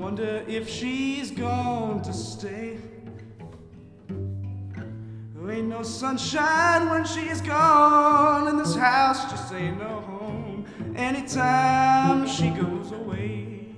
Wonder if she's going to stay. There ain't no sunshine when she's gone, and this house just ain't no home. Anytime she goes away.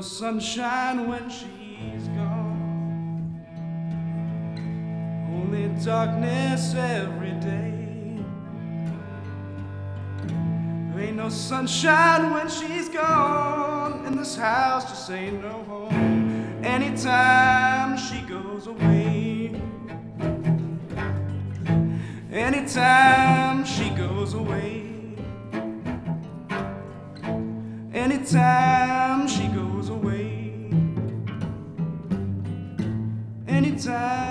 No sunshine when she's gone. Only darkness every day. There ain't no sunshine when she's gone. And this house just ain't no home. Anytime she goes away. Anytime she goes away. Anytime Anytime.